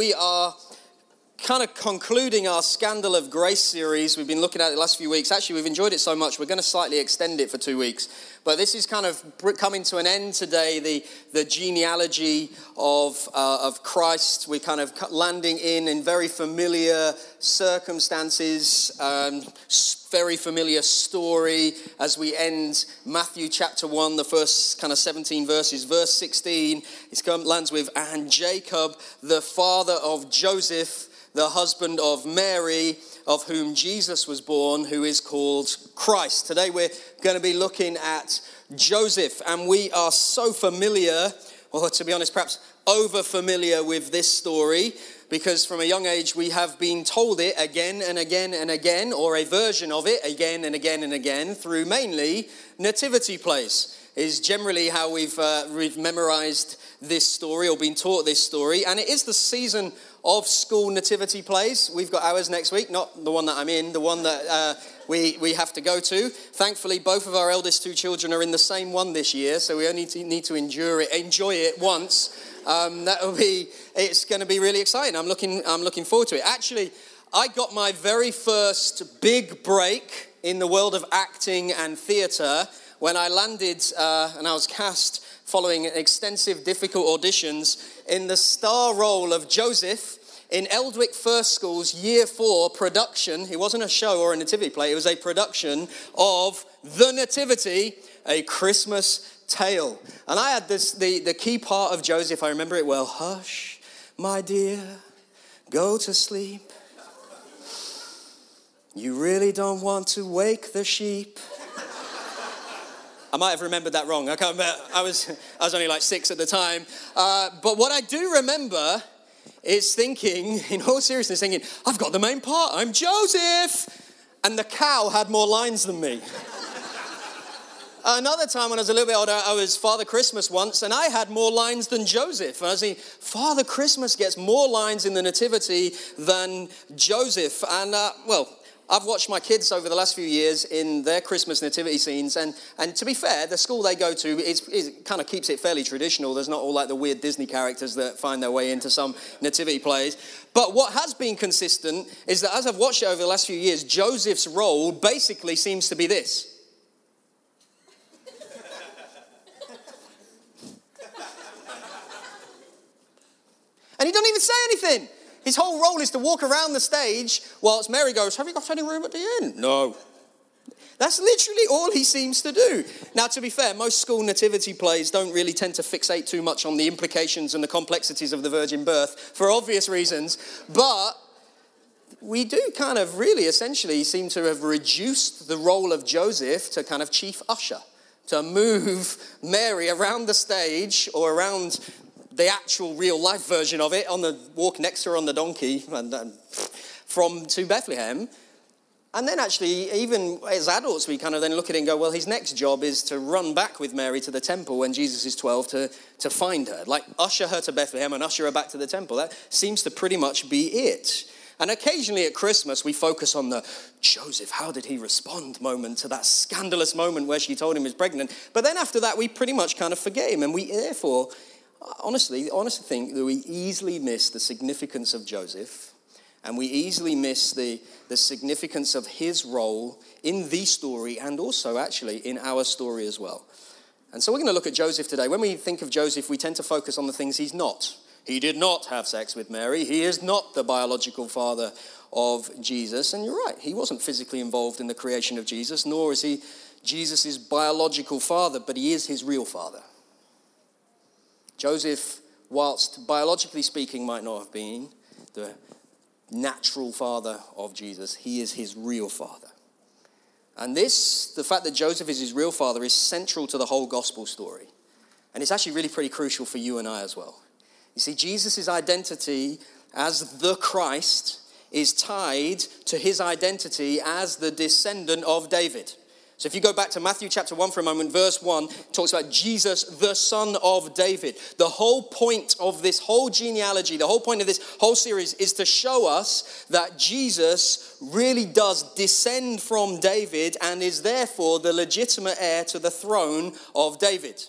we are kind of concluding our Scandal of Grace series. We've been looking at it the last few weeks. Actually, we've enjoyed it so much, we're going to slightly extend it for two weeks. But this is kind of coming to an end today, the, the genealogy of, uh, of Christ. We're kind of landing in in very familiar circumstances, um, very familiar story as we end Matthew chapter 1, the first kind of 17 verses. Verse 16, it lands with, and Jacob, the father of Joseph, the husband of Mary, of whom Jesus was born, who is called Christ. Today we're going to be looking at Joseph, and we are so familiar, or to be honest, perhaps over familiar with this story because from a young age we have been told it again and again and again, or a version of it again and again and again through mainly nativity plays. Is generally how we've, uh, we've memorized this story or been taught this story. And it is the season of school nativity plays. We've got ours next week, not the one that I'm in, the one that uh, we, we have to go to. Thankfully, both of our eldest two children are in the same one this year, so we only need to endure it, enjoy it once. Um, that'll be, it's going to be really exciting. I'm looking, I'm looking forward to it. Actually, I got my very first big break in the world of acting and theatre when I landed uh, and I was cast following extensive, difficult auditions in the star role of Joseph in Eldwick First School's Year 4 production. It wasn't a show or a nativity play, it was a production of The Nativity, a Christmas tale. And I had this, the, the key part of Joseph, I remember it well. Hush, my dear, go to sleep. You really don't want to wake the sheep. I might have remembered that wrong. I can't remember. I was, I was only like six at the time. Uh, but what I do remember is thinking, in all seriousness, thinking, I've got the main part. I'm Joseph. And the cow had more lines than me. Another time when I was a little bit older, I was Father Christmas once, and I had more lines than Joseph. And I was thinking, Father Christmas gets more lines in the Nativity than Joseph. And, uh, well, I've watched my kids over the last few years in their Christmas nativity scenes, and, and to be fair, the school they go to is, kind of keeps it fairly traditional. There's not all like the weird Disney characters that find their way into some nativity plays. But what has been consistent is that as I've watched it over the last few years, Joseph's role basically seems to be this. and he doesn't even say anything. His whole role is to walk around the stage whilst Mary goes, Have you got any room at the inn? No. That's literally all he seems to do. Now, to be fair, most school nativity plays don't really tend to fixate too much on the implications and the complexities of the virgin birth for obvious reasons, but we do kind of really essentially seem to have reduced the role of Joseph to kind of chief usher, to move Mary around the stage or around the actual real life version of it on the walk next to her on the donkey and, and from to Bethlehem. And then, actually, even as adults, we kind of then look at it and go, well, his next job is to run back with Mary to the temple when Jesus is 12 to, to find her. Like, usher her to Bethlehem and usher her back to the temple. That seems to pretty much be it. And occasionally at Christmas, we focus on the Joseph, how did he respond moment to that scandalous moment where she told him he was pregnant. But then after that, we pretty much kind of forget him. And we, therefore, honestly, honestly think that we easily miss the significance of Joseph and we easily miss the, the significance of his role in the story and also actually in our story as well. And so we're going to look at Joseph today. When we think of Joseph, we tend to focus on the things he's not. He did not have sex with Mary. He is not the biological father of Jesus. And you're right, he wasn't physically involved in the creation of Jesus, nor is he Jesus' biological father, but he is his real father. Joseph, whilst biologically speaking might not have been the natural father of Jesus, he is his real father. And this, the fact that Joseph is his real father, is central to the whole gospel story. And it's actually really pretty crucial for you and I as well. You see, Jesus' identity as the Christ is tied to his identity as the descendant of David. So if you go back to Matthew chapter 1 for a moment, verse 1 talks about Jesus, the son of David. The whole point of this whole genealogy, the whole point of this whole series is to show us that Jesus really does descend from David and is therefore the legitimate heir to the throne of David.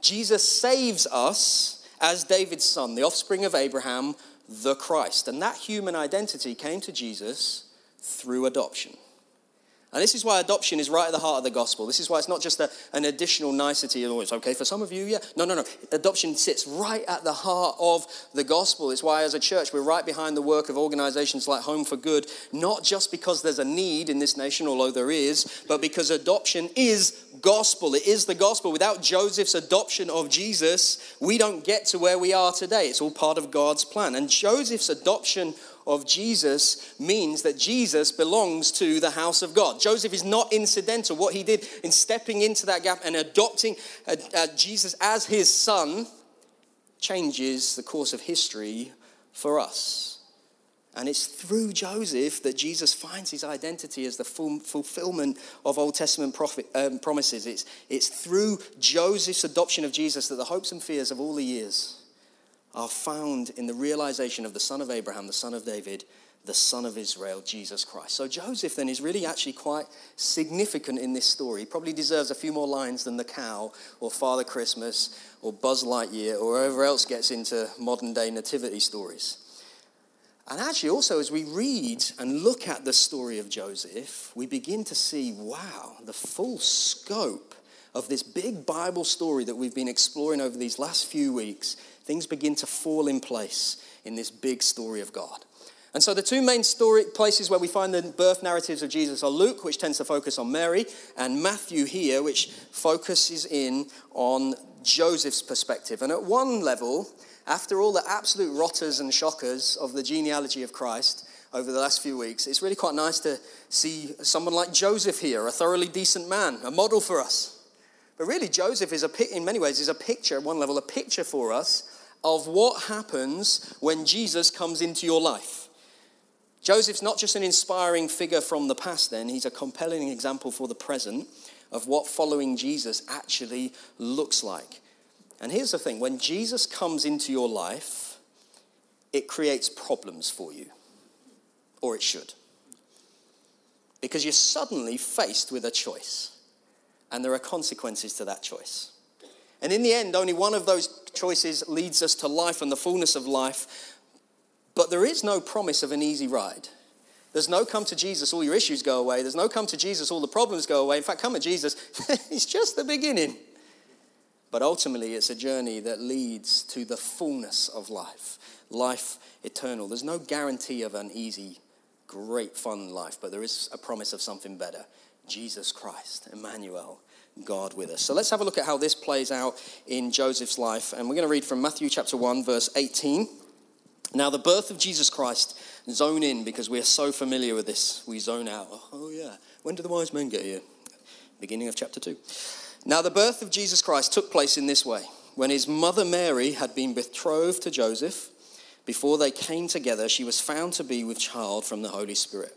Jesus saves us as David's son, the offspring of Abraham, the Christ. And that human identity came to Jesus through adoption. And this is why adoption is right at the heart of the gospel. This is why it's not just a, an additional nicety. Oh, it's okay for some of you, yeah. No, no, no. Adoption sits right at the heart of the gospel. It's why, as a church, we're right behind the work of organizations like Home for Good, not just because there's a need in this nation, although there is, but because adoption is gospel. It is the gospel. Without Joseph's adoption of Jesus, we don't get to where we are today. It's all part of God's plan. And Joseph's adoption of Jesus means that Jesus belongs to the house of God. Joseph is not incidental. What he did in stepping into that gap and adopting uh, uh, Jesus as his son changes the course of history for us. And it's through Joseph that Jesus finds his identity as the fulfillment of Old Testament prophet, um, promises. It's, it's through Joseph's adoption of Jesus that the hopes and fears of all the years are found in the realization of the son of Abraham, the son of David, the son of Israel, Jesus Christ. So Joseph then is really actually quite significant in this story. He probably deserves a few more lines than the cow or Father Christmas or Buzz Lightyear or whoever else gets into modern day nativity stories. And actually, also, as we read and look at the story of Joseph, we begin to see wow, the full scope of this big Bible story that we've been exploring over these last few weeks things begin to fall in place in this big story of God. And so the two main story places where we find the birth narratives of Jesus are Luke, which tends to focus on Mary, and Matthew here, which focuses in on Joseph's perspective. And at one level, after all the absolute rotters and shockers of the genealogy of Christ over the last few weeks, it's really quite nice to see someone like Joseph here, a thoroughly decent man, a model for us. But really, Joseph is a, in many ways is a picture, one level, a picture for us of what happens when Jesus comes into your life. Joseph's not just an inspiring figure from the past, then, he's a compelling example for the present of what following Jesus actually looks like. And here's the thing when Jesus comes into your life, it creates problems for you, or it should. Because you're suddenly faced with a choice, and there are consequences to that choice. And in the end, only one of those choices leads us to life and the fullness of life. But there is no promise of an easy ride. There's no come to Jesus, all your issues go away. There's no come to Jesus, all the problems go away. In fact, come to Jesus, it's just the beginning. But ultimately, it's a journey that leads to the fullness of life, life eternal. There's no guarantee of an easy, great, fun life, but there is a promise of something better Jesus Christ, Emmanuel, God with us. So let's have a look at how this plays out in Joseph's life. And we're going to read from Matthew chapter 1, verse 18. Now, the birth of Jesus Christ, zone in because we are so familiar with this. We zone out. Oh, yeah. When did the wise men get here? Beginning of chapter 2. Now, the birth of Jesus Christ took place in this way. When his mother Mary had been betrothed to Joseph, before they came together, she was found to be with child from the Holy Spirit.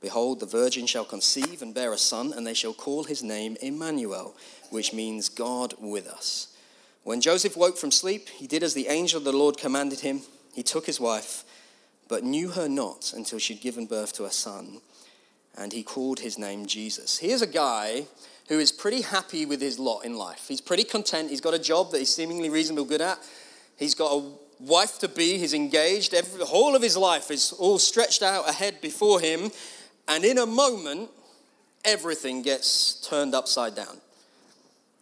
Behold, the virgin shall conceive and bear a son, and they shall call his name Emmanuel, which means God with us. When Joseph woke from sleep, he did as the angel of the Lord commanded him. He took his wife, but knew her not until she'd given birth to a son, and he called his name Jesus. Here's a guy who is pretty happy with his lot in life. He's pretty content. He's got a job that he's seemingly reasonably good at. He's got a wife to be. He's engaged. Every, the whole of his life is all stretched out ahead before him and in a moment, everything gets turned upside down.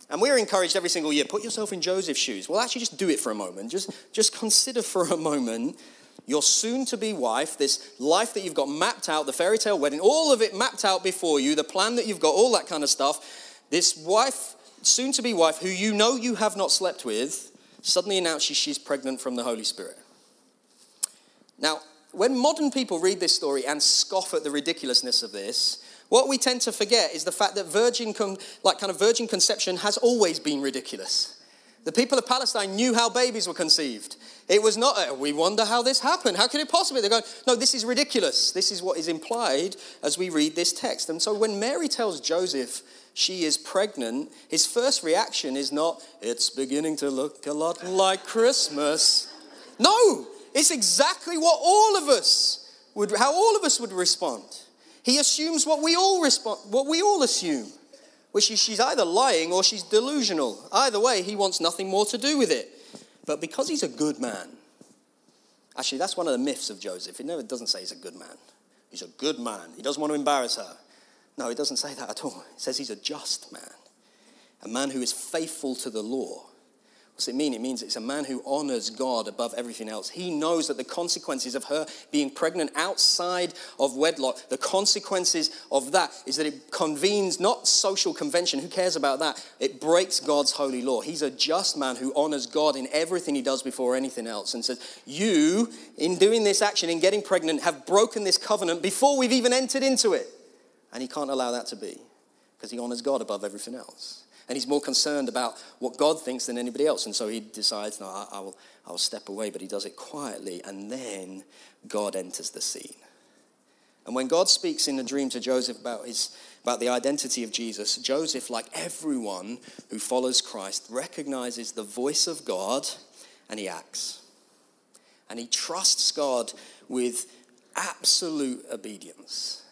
And we're encouraged every single year put yourself in Joseph's shoes. Well, actually, just do it for a moment. Just, just consider for a moment your soon to be wife, this life that you've got mapped out, the fairy tale wedding, all of it mapped out before you, the plan that you've got, all that kind of stuff. This wife, soon to be wife, who you know you have not slept with, suddenly announces she's pregnant from the Holy Spirit. Now, when modern people read this story and scoff at the ridiculousness of this, what we tend to forget is the fact that virgin, con- like kind of virgin conception has always been ridiculous. The people of Palestine knew how babies were conceived. It was not, a, we wonder how this happened. How could it possibly? They're going, no, this is ridiculous. This is what is implied as we read this text. And so when Mary tells Joseph she is pregnant, his first reaction is not, it's beginning to look a lot like Christmas. No, it's exactly what all of us would, how all of us would respond. He assumes what we all respond, what we all assume, which is she's either lying or she's delusional. Either way, he wants nothing more to do with it. But because he's a good man, actually, that's one of the myths of Joseph. It never doesn't say he's a good man. He's a good man. He doesn't want to embarrass her. No, it doesn't say that at all. It says he's a just man, a man who is faithful to the law What's it mean? It means it's a man who honors God above everything else. He knows that the consequences of her being pregnant outside of wedlock, the consequences of that is that it convenes not social convention. Who cares about that? It breaks God's holy law. He's a just man who honors God in everything he does before anything else and says, You, in doing this action, in getting pregnant, have broken this covenant before we've even entered into it. And he can't allow that to be because he honors God above everything else. And he's more concerned about what God thinks than anybody else. And so he decides, no, I, I, will, I will step away, but he does it quietly. And then God enters the scene. And when God speaks in a dream to Joseph about, his, about the identity of Jesus, Joseph, like everyone who follows Christ, recognizes the voice of God and he acts. And he trusts God with absolute obedience.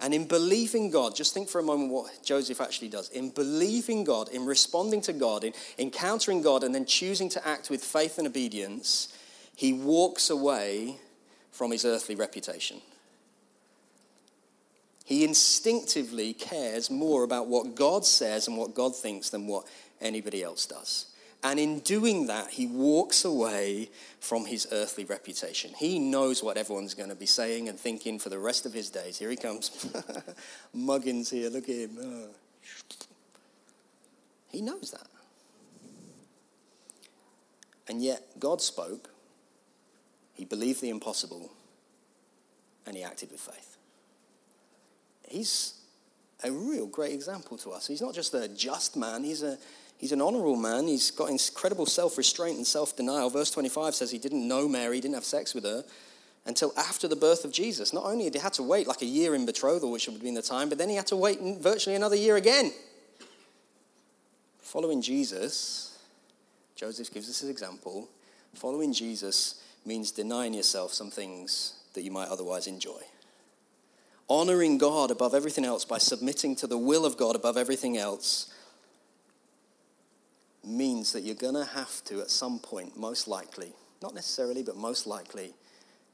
And in believing God, just think for a moment what Joseph actually does. In believing God, in responding to God, in encountering God, and then choosing to act with faith and obedience, he walks away from his earthly reputation. He instinctively cares more about what God says and what God thinks than what anybody else does. And in doing that, he walks away from his earthly reputation. He knows what everyone's going to be saying and thinking for the rest of his days. Here he comes. Muggins here, look at him. Oh. He knows that. And yet, God spoke, he believed the impossible, and he acted with faith. He's a real great example to us. He's not just a just man, he's a He's an honorable man. He's got incredible self restraint and self denial. Verse 25 says he didn't know Mary, didn't have sex with her until after the birth of Jesus. Not only had he had to wait like a year in betrothal, which would have been the time, but then he had to wait virtually another year again. Following Jesus, Joseph gives us an example. Following Jesus means denying yourself some things that you might otherwise enjoy. Honoring God above everything else by submitting to the will of God above everything else means that you're going to have to, at some point, most likely, not necessarily, but most likely,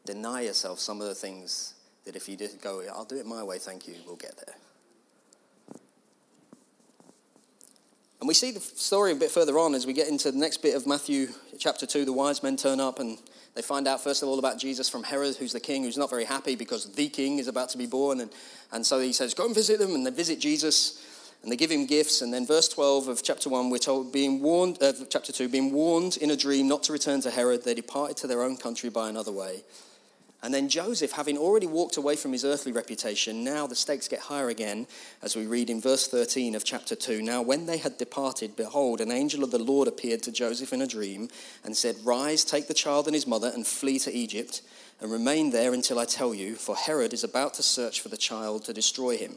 deny yourself some of the things that if you did go, I'll do it my way, thank you, we'll get there. And we see the story a bit further on as we get into the next bit of Matthew chapter 2. The wise men turn up and they find out, first of all, about Jesus from Herod, who's the king, who's not very happy because the king is about to be born. And, and so he says, Go and visit them. And they visit Jesus and they give him gifts. And then, verse 12 of chapter 1, we're told, being warned, uh, chapter 2, being warned in a dream not to return to Herod, they departed to their own country by another way. And then Joseph, having already walked away from his earthly reputation, now the stakes get higher again, as we read in verse 13 of chapter 2. Now, when they had departed, behold, an angel of the Lord appeared to Joseph in a dream and said, Rise, take the child and his mother, and flee to Egypt, and remain there until I tell you, for Herod is about to search for the child to destroy him.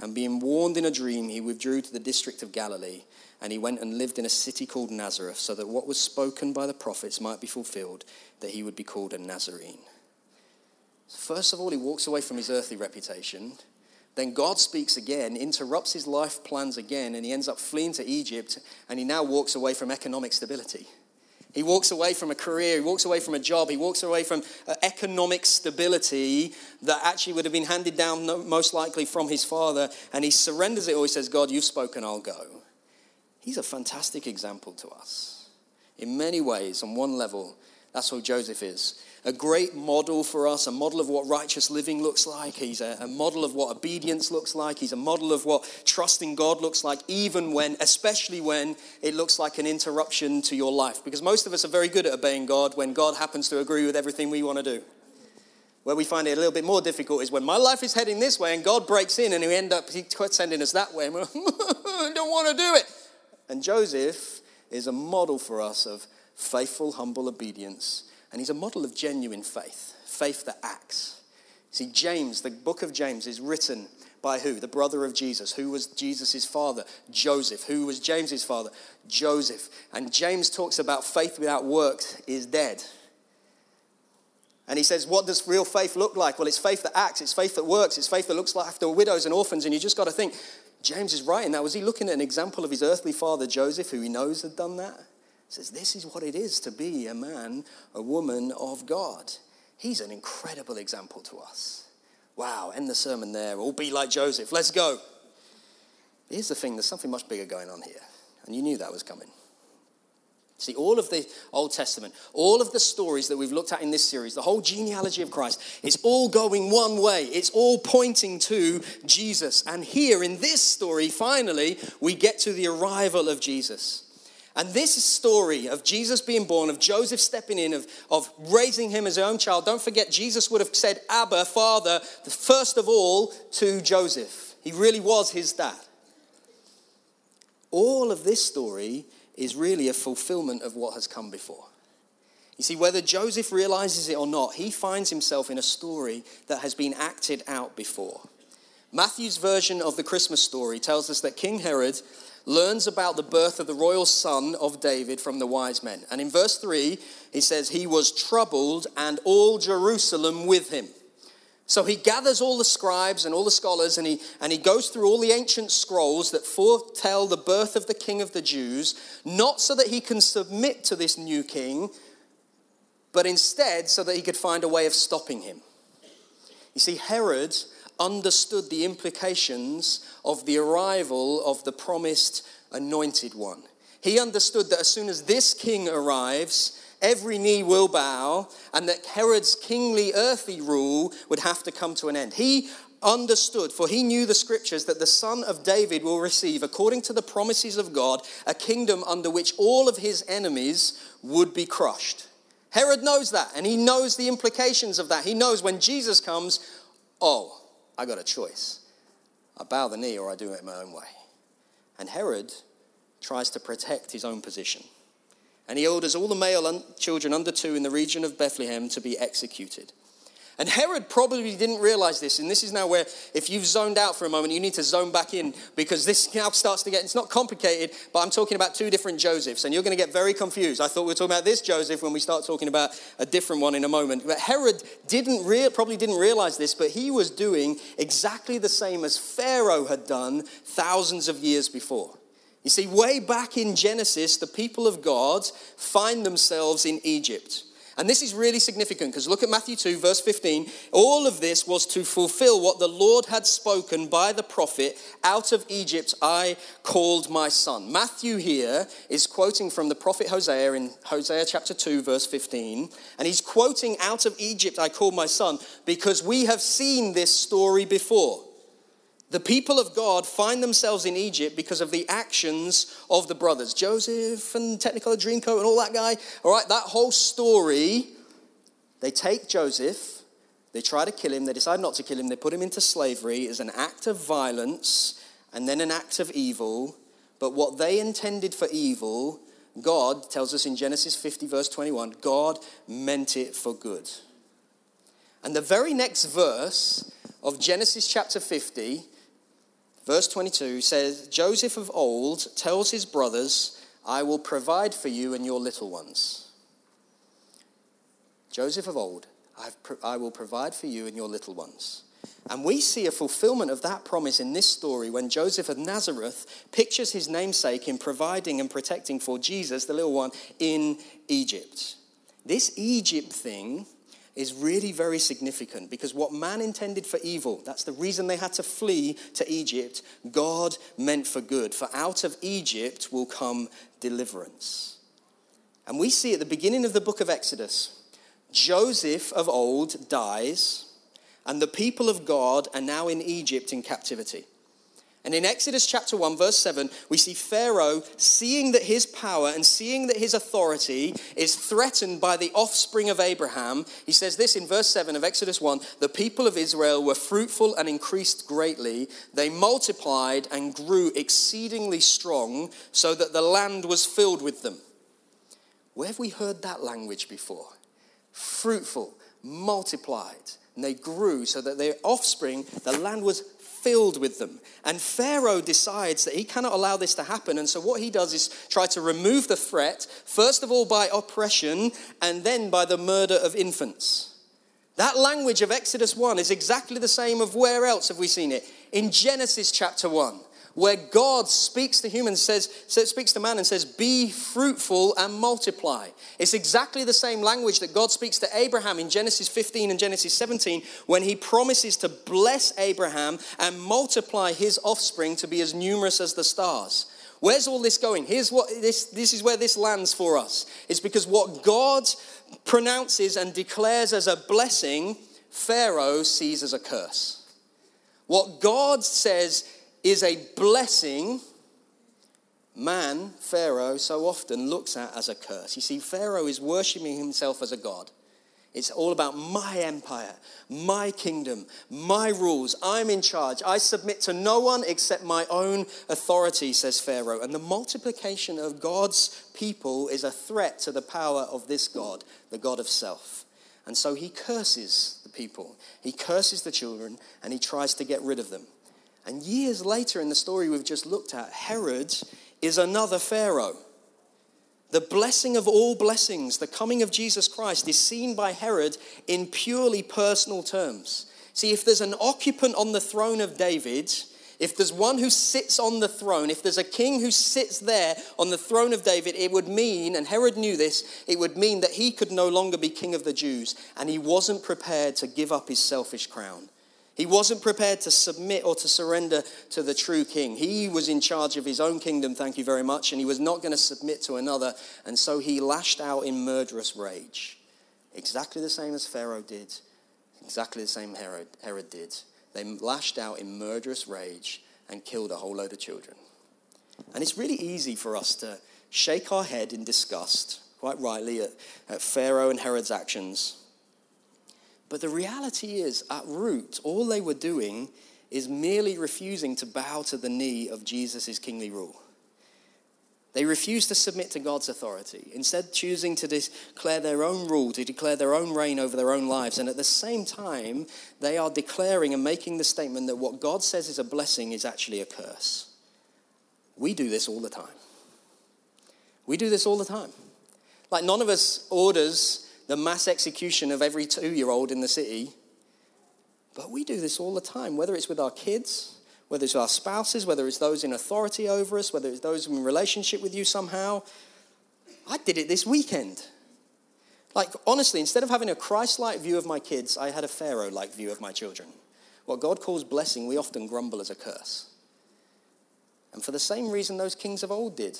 And being warned in a dream, he withdrew to the district of Galilee, and he went and lived in a city called Nazareth, so that what was spoken by the prophets might be fulfilled, that he would be called a Nazarene. First of all, he walks away from his earthly reputation. Then God speaks again, interrupts his life plans again, and he ends up fleeing to Egypt, and he now walks away from economic stability. He walks away from a career, he walks away from a job, he walks away from uh, economic stability that actually would have been handed down most likely from his father, and he surrenders it all. He says, God, you've spoken, I'll go. He's a fantastic example to us. In many ways, on one level, that's who Joseph is a great model for us, a model of what righteous living looks like. He's a, a, model of what obedience looks like. He's a model of what trusting God looks like, even when, especially when it looks like an interruption to your life. Because most of us are very good at obeying God when God happens to agree with everything we want to do. Where we find it a little bit more difficult is when my life is heading this way and God breaks in and we end up sending us that way. And we're, I don't want to do it. And Joseph is a model for us of faithful, humble obedience and he's a model of genuine faith, faith that acts. See, James, the book of James, is written by who? The brother of Jesus. Who was Jesus' father? Joseph. Who was James's father? Joseph. And James talks about faith without works is dead. And he says, What does real faith look like? Well, it's faith that acts, it's faith that works, it's faith that looks after widows and orphans. And you just got to think, James is writing that. Was he looking at an example of his earthly father, Joseph, who he knows had done that? Says, This is what it is to be a man, a woman of God. He's an incredible example to us. Wow, end the sermon there. All be like Joseph. Let's go. Here's the thing there's something much bigger going on here. And you knew that was coming. See, all of the Old Testament, all of the stories that we've looked at in this series, the whole genealogy of Christ, it's all going one way. It's all pointing to Jesus. And here in this story, finally, we get to the arrival of Jesus. And this story of Jesus being born, of Joseph stepping in, of, of raising him as his own child, don't forget, Jesus would have said, Abba, Father, the first of all to Joseph. He really was his dad. All of this story is really a fulfillment of what has come before. You see, whether Joseph realizes it or not, he finds himself in a story that has been acted out before. Matthew's version of the Christmas story tells us that King Herod learns about the birth of the royal son of David from the wise men. And in verse 3, he says, He was troubled and all Jerusalem with him. So he gathers all the scribes and all the scholars and he, and he goes through all the ancient scrolls that foretell the birth of the king of the Jews, not so that he can submit to this new king, but instead so that he could find a way of stopping him. You see, Herod understood the implications of the arrival of the promised anointed one. He understood that as soon as this king arrives, every knee will bow, and that Herod's kingly earthly rule would have to come to an end. He understood, for he knew the scriptures, that the son of David will receive, according to the promises of God, a kingdom under which all of his enemies would be crushed. Herod knows that, and he knows the implications of that. He knows when Jesus comes, oh, I got a choice. I bow the knee or I do it my own way. And Herod tries to protect his own position. And he orders all the male children under two in the region of Bethlehem to be executed. And Herod probably didn't realize this. And this is now where, if you've zoned out for a moment, you need to zone back in because this now starts to get, it's not complicated, but I'm talking about two different Josephs. And you're going to get very confused. I thought we were talking about this Joseph when we start talking about a different one in a moment. But Herod didn't rea- probably didn't realize this, but he was doing exactly the same as Pharaoh had done thousands of years before. You see, way back in Genesis, the people of God find themselves in Egypt. And this is really significant because look at Matthew 2, verse 15. All of this was to fulfill what the Lord had spoken by the prophet Out of Egypt I called my son. Matthew here is quoting from the prophet Hosea in Hosea chapter 2, verse 15. And he's quoting Out of Egypt I called my son because we have seen this story before. The people of God find themselves in Egypt because of the actions of the brothers. Joseph and Technicolor Dreamcoat and all that guy. All right, that whole story. They take Joseph, they try to kill him, they decide not to kill him, they put him into slavery as an act of violence and then an act of evil. But what they intended for evil, God tells us in Genesis 50, verse 21, God meant it for good. And the very next verse of Genesis chapter 50 Verse 22 says, Joseph of old tells his brothers, I will provide for you and your little ones. Joseph of old, I will provide for you and your little ones. And we see a fulfillment of that promise in this story when Joseph of Nazareth pictures his namesake in providing and protecting for Jesus, the little one, in Egypt. This Egypt thing is really very significant because what man intended for evil, that's the reason they had to flee to Egypt, God meant for good. For out of Egypt will come deliverance. And we see at the beginning of the book of Exodus, Joseph of old dies and the people of God are now in Egypt in captivity. And in Exodus chapter 1, verse 7, we see Pharaoh seeing that his power and seeing that his authority is threatened by the offspring of Abraham. He says this in verse 7 of Exodus 1 The people of Israel were fruitful and increased greatly. They multiplied and grew exceedingly strong, so that the land was filled with them. Where have we heard that language before? Fruitful, multiplied and they grew so that their offspring, the land was filled with them. And Pharaoh decides that he cannot allow this to happen. And so what he does is try to remove the threat, first of all by oppression, and then by the murder of infants. That language of Exodus 1 is exactly the same of where else have we seen it? In Genesis chapter 1 where God speaks to humans, says, speaks to man and says, Be fruitful and multiply. It's exactly the same language that God speaks to Abraham in Genesis 15 and Genesis 17 when he promises to bless Abraham and multiply his offspring to be as numerous as the stars. Where's all this going? Here's what this, this is where this lands for us. It's because what God pronounces and declares as a blessing, Pharaoh sees as a curse. What God says is a blessing, man, Pharaoh, so often looks at as a curse. You see, Pharaoh is worshiping himself as a god. It's all about my empire, my kingdom, my rules. I'm in charge. I submit to no one except my own authority, says Pharaoh. And the multiplication of God's people is a threat to the power of this God, the God of self. And so he curses the people, he curses the children, and he tries to get rid of them. And years later, in the story we've just looked at, Herod is another Pharaoh. The blessing of all blessings, the coming of Jesus Christ, is seen by Herod in purely personal terms. See, if there's an occupant on the throne of David, if there's one who sits on the throne, if there's a king who sits there on the throne of David, it would mean, and Herod knew this, it would mean that he could no longer be king of the Jews, and he wasn't prepared to give up his selfish crown. He wasn't prepared to submit or to surrender to the true king. He was in charge of his own kingdom, thank you very much, and he was not going to submit to another. And so he lashed out in murderous rage. Exactly the same as Pharaoh did, exactly the same Herod, Herod did. They lashed out in murderous rage and killed a whole load of children. And it's really easy for us to shake our head in disgust, quite rightly, at, at Pharaoh and Herod's actions but the reality is, at root, all they were doing is merely refusing to bow to the knee of Jesus' kingly rule. They refused to submit to God's authority, instead, choosing to declare their own rule, to declare their own reign over their own lives. And at the same time, they are declaring and making the statement that what God says is a blessing is actually a curse. We do this all the time. We do this all the time. Like, none of us orders the mass execution of every two year old in the city. But we do this all the time, whether it's with our kids, whether it's our spouses, whether it's those in authority over us, whether it's those in relationship with you somehow. I did it this weekend. Like, honestly, instead of having a Christ like view of my kids, I had a Pharaoh like view of my children. What God calls blessing, we often grumble as a curse. And for the same reason those kings of old did,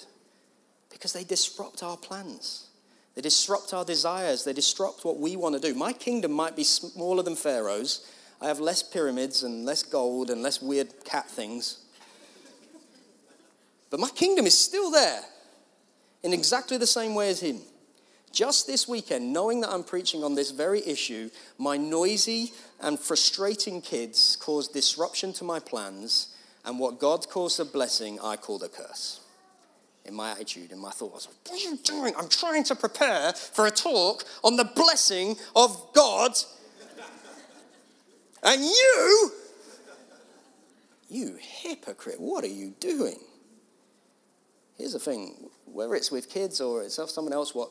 because they disrupt our plans. They disrupt our desires. They disrupt what we want to do. My kingdom might be smaller than Pharaoh's. I have less pyramids and less gold and less weird cat things. But my kingdom is still there in exactly the same way as him. Just this weekend, knowing that I'm preaching on this very issue, my noisy and frustrating kids caused disruption to my plans, and what God calls a blessing, I called a curse in my attitude, in my thoughts. What are you doing? I'm trying to prepare for a talk on the blessing of God. And you, you hypocrite, what are you doing? Here's the thing whether it's with kids or it's someone else, what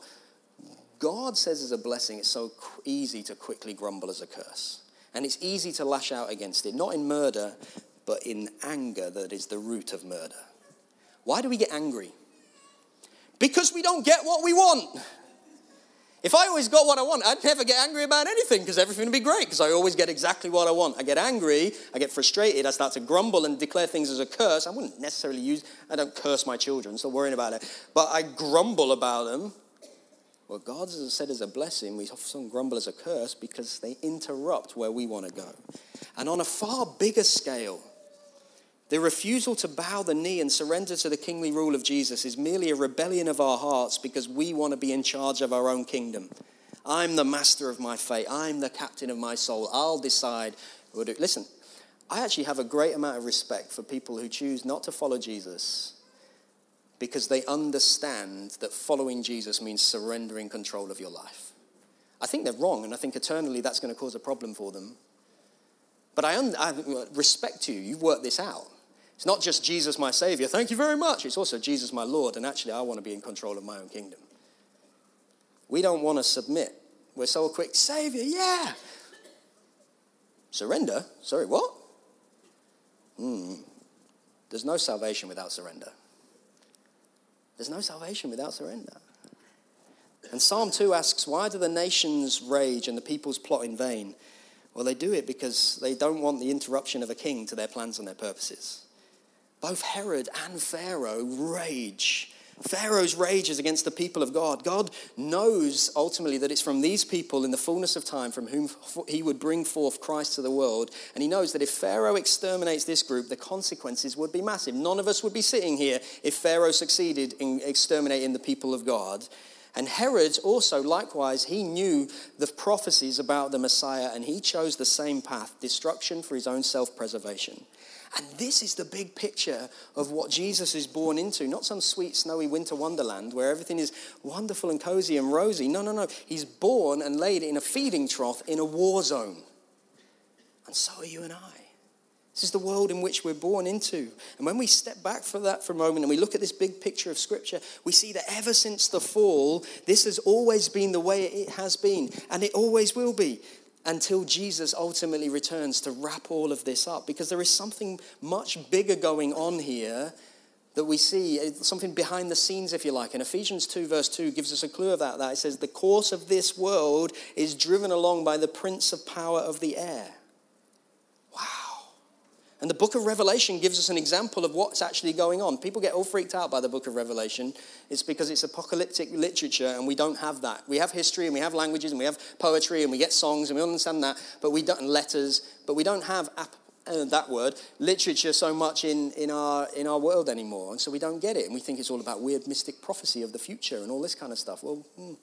God says is a blessing, it's so easy to quickly grumble as a curse. And it's easy to lash out against it, not in murder, but in anger that is the root of murder. Why do we get angry? Because we don't get what we want. If I always got what I want, I'd never get angry about anything because everything would be great because I always get exactly what I want. I get angry, I get frustrated, I start to grumble and declare things as a curse. I wouldn't necessarily use, I don't curse my children, so worrying about it. But I grumble about them. Well, God has said as a blessing, we often grumble as a curse because they interrupt where we want to go. And on a far bigger scale, the refusal to bow the knee and surrender to the kingly rule of Jesus is merely a rebellion of our hearts because we want to be in charge of our own kingdom. I'm the master of my fate. I'm the captain of my soul. I'll decide. Listen, I actually have a great amount of respect for people who choose not to follow Jesus because they understand that following Jesus means surrendering control of your life. I think they're wrong, and I think eternally that's going to cause a problem for them. But I, I respect you. You've worked this out. It's not just Jesus, my Savior, thank you very much. It's also Jesus, my Lord, and actually, I want to be in control of my own kingdom. We don't want to submit. We're so quick, Savior, yeah. Surrender? Sorry, what? Hmm. There's no salvation without surrender. There's no salvation without surrender. And Psalm 2 asks, Why do the nations rage and the peoples plot in vain? Well, they do it because they don't want the interruption of a king to their plans and their purposes. Both Herod and Pharaoh rage. Pharaoh's rage is against the people of God. God knows ultimately that it's from these people in the fullness of time from whom he would bring forth Christ to the world. And he knows that if Pharaoh exterminates this group, the consequences would be massive. None of us would be sitting here if Pharaoh succeeded in exterminating the people of God. And Herod also, likewise, he knew the prophecies about the Messiah and he chose the same path destruction for his own self preservation. And this is the big picture of what Jesus is born into. Not some sweet, snowy winter wonderland where everything is wonderful and cozy and rosy. No, no, no. He's born and laid in a feeding trough in a war zone. And so are you and I. This is the world in which we're born into. And when we step back from that for a moment and we look at this big picture of Scripture, we see that ever since the fall, this has always been the way it has been, and it always will be until Jesus ultimately returns to wrap all of this up. Because there is something much bigger going on here that we see, uh, something behind the scenes, if you like. And Ephesians 2, verse 2, gives us a clue that. that. It says, The course of this world is driven along by the prince of power of the air. And the book of Revelation gives us an example of what's actually going on. People get all freaked out by the book of Revelation. It's because it's apocalyptic literature and we don't have that. We have history and we have languages and we have poetry and we get songs and we understand that, but we don't, letters, but we don't have ap- uh, that word, literature so much in, in, our, in our world anymore. And so we don't get it. And we think it's all about weird mystic prophecy of the future and all this kind of stuff. Well, hmm.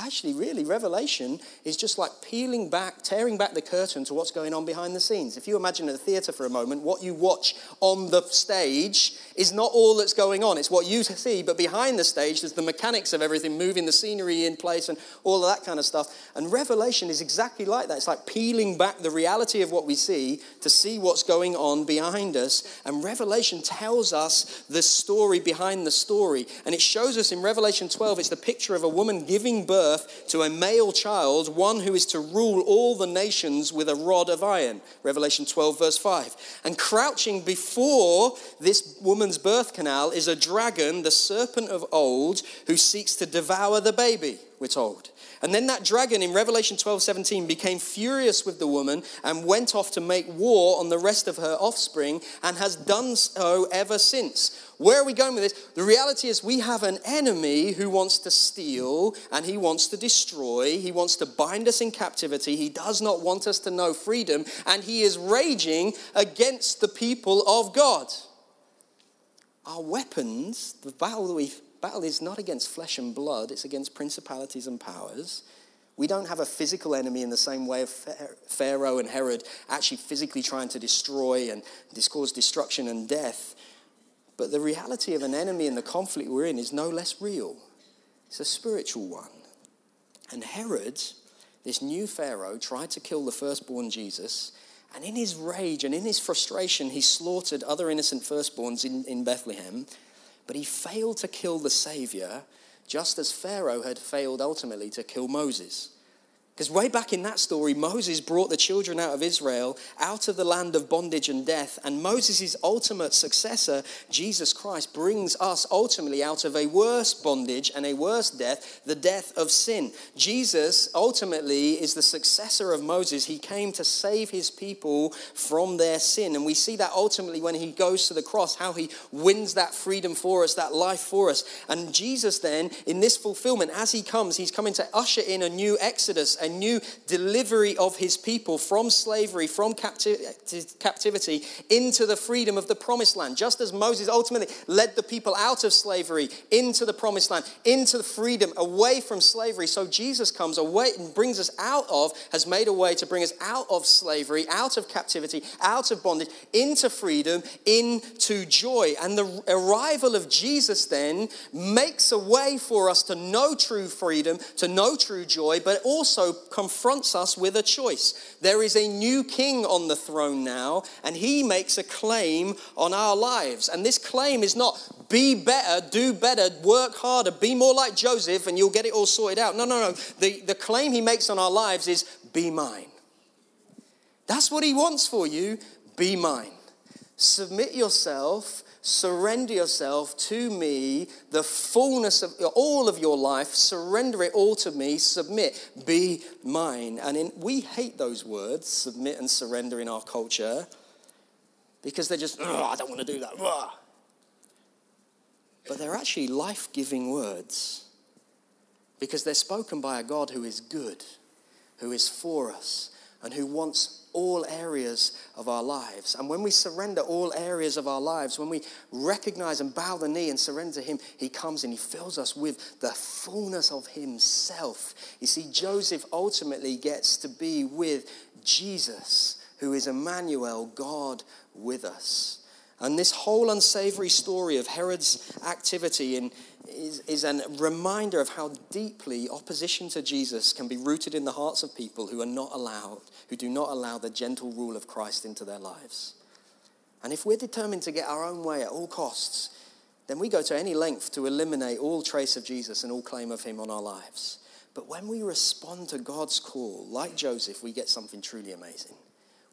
Actually, really, Revelation is just like peeling back, tearing back the curtain to what's going on behind the scenes. If you imagine a theatre for a moment, what you watch on the stage is not all that's going on. It's what you see, but behind the stage, there's the mechanics of everything, moving the scenery in place and all of that kind of stuff. And Revelation is exactly like that. It's like peeling back the reality of what we see to see what's going on behind us. And Revelation tells us the story behind the story. And it shows us in Revelation 12, it's the picture of a woman giving birth birth to a male child, one who is to rule all the nations with a rod of iron. Revelation 12, verse 5. And crouching before this woman's birth canal is a dragon, the serpent of old, who seeks to devour the baby, we're told. And then that dragon in Revelation 12 17 became furious with the woman and went off to make war on the rest of her offspring and has done so ever since. Where are we going with this? The reality is, we have an enemy who wants to steal and he wants to destroy. He wants to bind us in captivity. He does not want us to know freedom, and he is raging against the people of God. Our weapons, the battle that we battle is not against flesh and blood, it's against principalities and powers. We don't have a physical enemy in the same way of Pharaoh and Herod actually physically trying to destroy and cause destruction and death. But the reality of an enemy and the conflict we're in is no less real. It's a spiritual one. And Herod, this new Pharaoh, tried to kill the firstborn Jesus. And in his rage and in his frustration, he slaughtered other innocent firstborns in, in Bethlehem. But he failed to kill the Savior just as Pharaoh had failed ultimately to kill Moses. Because way back in that story, Moses brought the children out of Israel out of the land of bondage and death. And Moses' ultimate successor, Jesus Christ, brings us ultimately out of a worse bondage and a worse death, the death of sin. Jesus ultimately is the successor of Moses. He came to save his people from their sin. And we see that ultimately when he goes to the cross, how he wins that freedom for us, that life for us. And Jesus, then, in this fulfillment, as he comes, he's coming to usher in a new exodus, a new delivery of his people from slavery, from capti- captivity, into the freedom of the promised land. Just as Moses ultimately led the people out of slavery into the promised land, into the freedom, away from slavery. So Jesus comes away and brings us out of, has made a way to bring us out of slavery, out of captivity, out of bondage, into freedom, into joy. And the arrival of Jesus then makes a way for us to know true freedom, to know true joy, but also confronts us with a choice. There is a new king on the throne now, and he makes a claim on our lives. And this claim is not be better, do better, work harder, be more like Joseph, and you'll get it all sorted out. No, no, no. The, the claim he makes on our lives is be mine. That's what he wants for you. Be mine. Submit yourself surrender yourself to me, the fullness of all of your life, surrender it all to me, submit, be mine. And in, we hate those words, submit and surrender, in our culture because they're just, I don't want to do that. Ugh. But they're actually life giving words because they're spoken by a God who is good, who is for us, and who wants all areas of our lives. And when we surrender all areas of our lives, when we recognize and bow the knee and surrender to Him, He comes and He fills us with the fullness of Himself. You see, Joseph ultimately gets to be with Jesus, who is Emmanuel, God with us. And this whole unsavory story of Herod's activity in, is, is a reminder of how deeply opposition to Jesus can be rooted in the hearts of people who are not allowed, who do not allow the gentle rule of Christ into their lives. And if we're determined to get our own way at all costs, then we go to any length to eliminate all trace of Jesus and all claim of him on our lives. But when we respond to God's call, like Joseph, we get something truly amazing.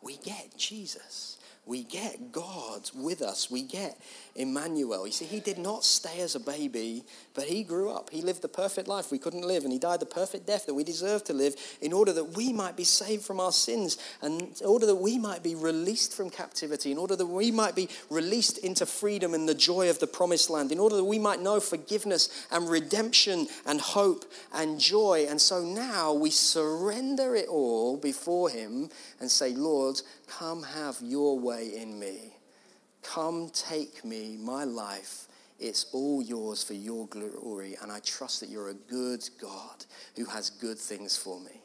We get Jesus. We get God with us. We get Emmanuel. You see, he did not stay as a baby, but he grew up. He lived the perfect life we couldn't live, and he died the perfect death that we deserve to live in order that we might be saved from our sins, and in order that we might be released from captivity, in order that we might be released into freedom and the joy of the promised land, in order that we might know forgiveness and redemption and hope and joy. And so now we surrender it all before him and say, Lord, come have your way in me. Come take me, my life. It's all yours for your glory. And I trust that you're a good God who has good things for me.